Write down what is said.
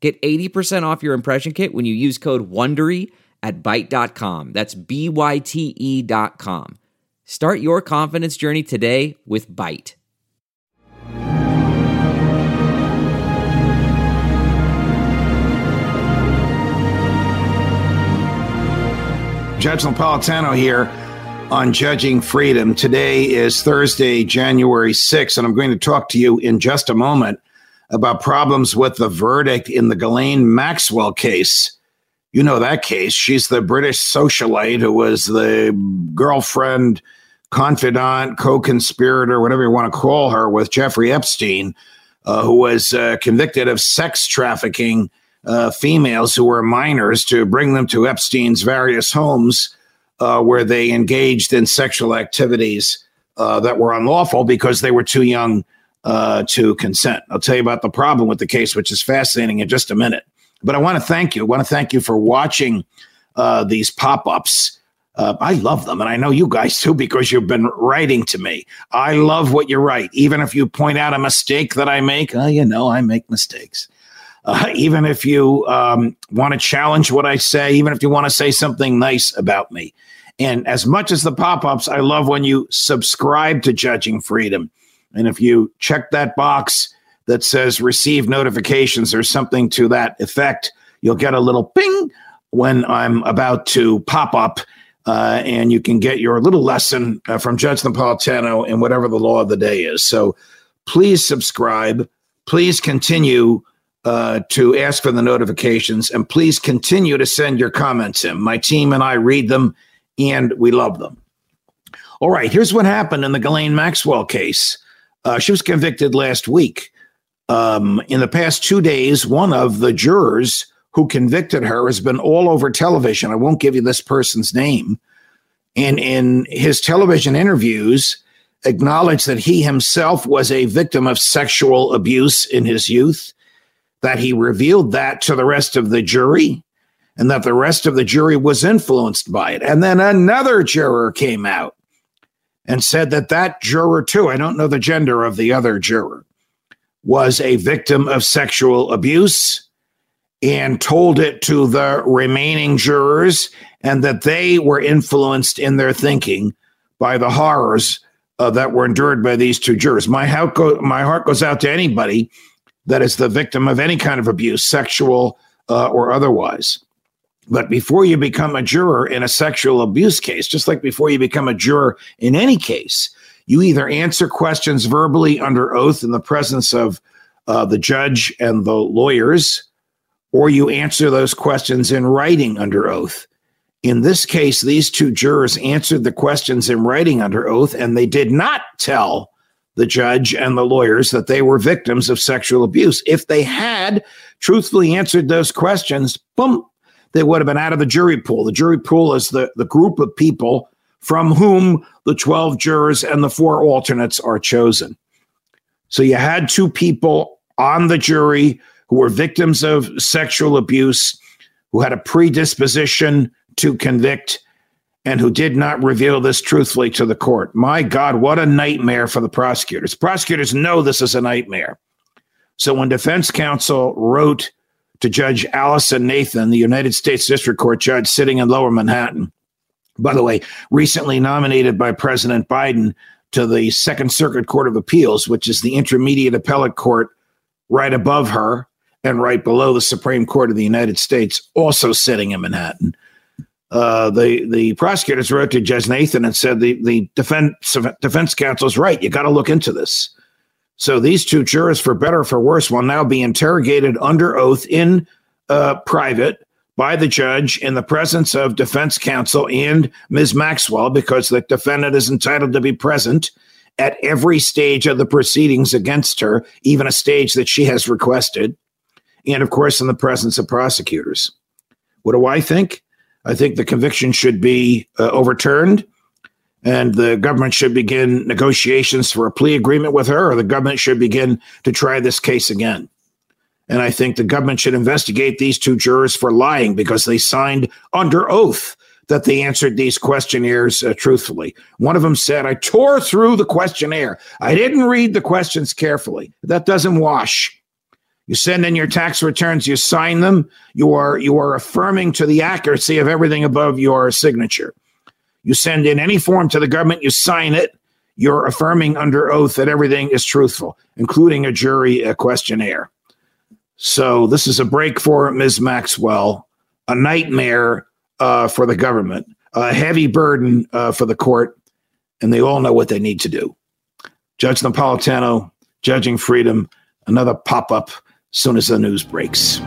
Get 80% off your impression kit when you use code WONDERY at Byte.com. That's B-Y-T-E dot com. Start your confidence journey today with Byte. Judge Napolitano here on Judging Freedom. Today is Thursday, January 6th, and I'm going to talk to you in just a moment about problems with the verdict in the Ghislaine Maxwell case. You know that case. She's the British socialite who was the girlfriend, confidant, co conspirator, whatever you want to call her, with Jeffrey Epstein, uh, who was uh, convicted of sex trafficking uh, females who were minors to bring them to Epstein's various homes uh, where they engaged in sexual activities uh, that were unlawful because they were too young uh, to consent. I'll tell you about the problem with the case, which is fascinating in just a minute. But I want to thank you. I want to thank you for watching uh, these pop ups. Uh, I love them. And I know you guys too, because you've been writing to me. I love what you write. Even if you point out a mistake that I make, uh, you know, I make mistakes. Uh, even if you um, want to challenge what I say, even if you want to say something nice about me. And as much as the pop ups, I love when you subscribe to Judging Freedom. And if you check that box that says receive notifications or something to that effect, you'll get a little ping when I'm about to pop up. Uh, and you can get your little lesson uh, from Judge Napolitano in whatever the law of the day is. So please subscribe. Please continue uh, to ask for the notifications. And please continue to send your comments in. My team and I read them and we love them. All right, here's what happened in the Ghislaine Maxwell case. Uh, she was convicted last week. Um, in the past two days, one of the jurors who convicted her has been all over television. I won't give you this person's name. And in his television interviews, acknowledged that he himself was a victim of sexual abuse in his youth, that he revealed that to the rest of the jury, and that the rest of the jury was influenced by it. And then another juror came out and said that that juror, too, I don't know the gender of the other juror, was a victim of sexual abuse and told it to the remaining jurors and that they were influenced in their thinking by the horrors uh, that were endured by these two jurors. My heart, go, my heart goes out to anybody that is the victim of any kind of abuse, sexual uh, or otherwise. But before you become a juror in a sexual abuse case, just like before you become a juror in any case, you either answer questions verbally under oath in the presence of uh, the judge and the lawyers, or you answer those questions in writing under oath. In this case, these two jurors answered the questions in writing under oath, and they did not tell the judge and the lawyers that they were victims of sexual abuse. If they had truthfully answered those questions, boom, they would have been out of the jury pool. The jury pool is the, the group of people from whom the 12 jurors and the four alternates are chosen. So you had two people on the jury who were victims of sexual abuse, who had a predisposition to convict, and who did not reveal this truthfully to the court. My God, what a nightmare for the prosecutors. Prosecutors know this is a nightmare. So when defense counsel wrote to Judge Allison Nathan, the United States District Court judge sitting in Lower Manhattan. By the way, recently nominated by President Biden to the Second Circuit Court of Appeals, which is the intermediate appellate court right above her and right below the Supreme Court of the United States, also sitting in Manhattan. Uh, the the prosecutors wrote to Judge Nathan and said the the defense defense counsel is right. You got to look into this. So these two jurors, for better or for worse, will now be interrogated under oath in uh, private by the judge in the presence of defense counsel and Ms. Maxwell, because the defendant is entitled to be present at every stage of the proceedings against her, even a stage that she has requested, and of course, in the presence of prosecutors. What do I think? I think the conviction should be uh, overturned and the government should begin negotiations for a plea agreement with her, or the government should begin to try this case again. And I think the government should investigate these two jurors for lying because they signed under oath that they answered these questionnaires uh, truthfully. One of them said, I tore through the questionnaire. I didn't read the questions carefully. That doesn't wash. You send in your tax returns, you sign them, you are you are affirming to the accuracy of everything above your signature. You send in any form to the government, you sign it, you're affirming under oath that everything is truthful, including a jury a questionnaire. So this is a break for Ms. Maxwell, a nightmare uh, for the government, a heavy burden uh, for the court, and they all know what they need to do. Judge Napolitano, Judging Freedom, another pop up soon as the news breaks.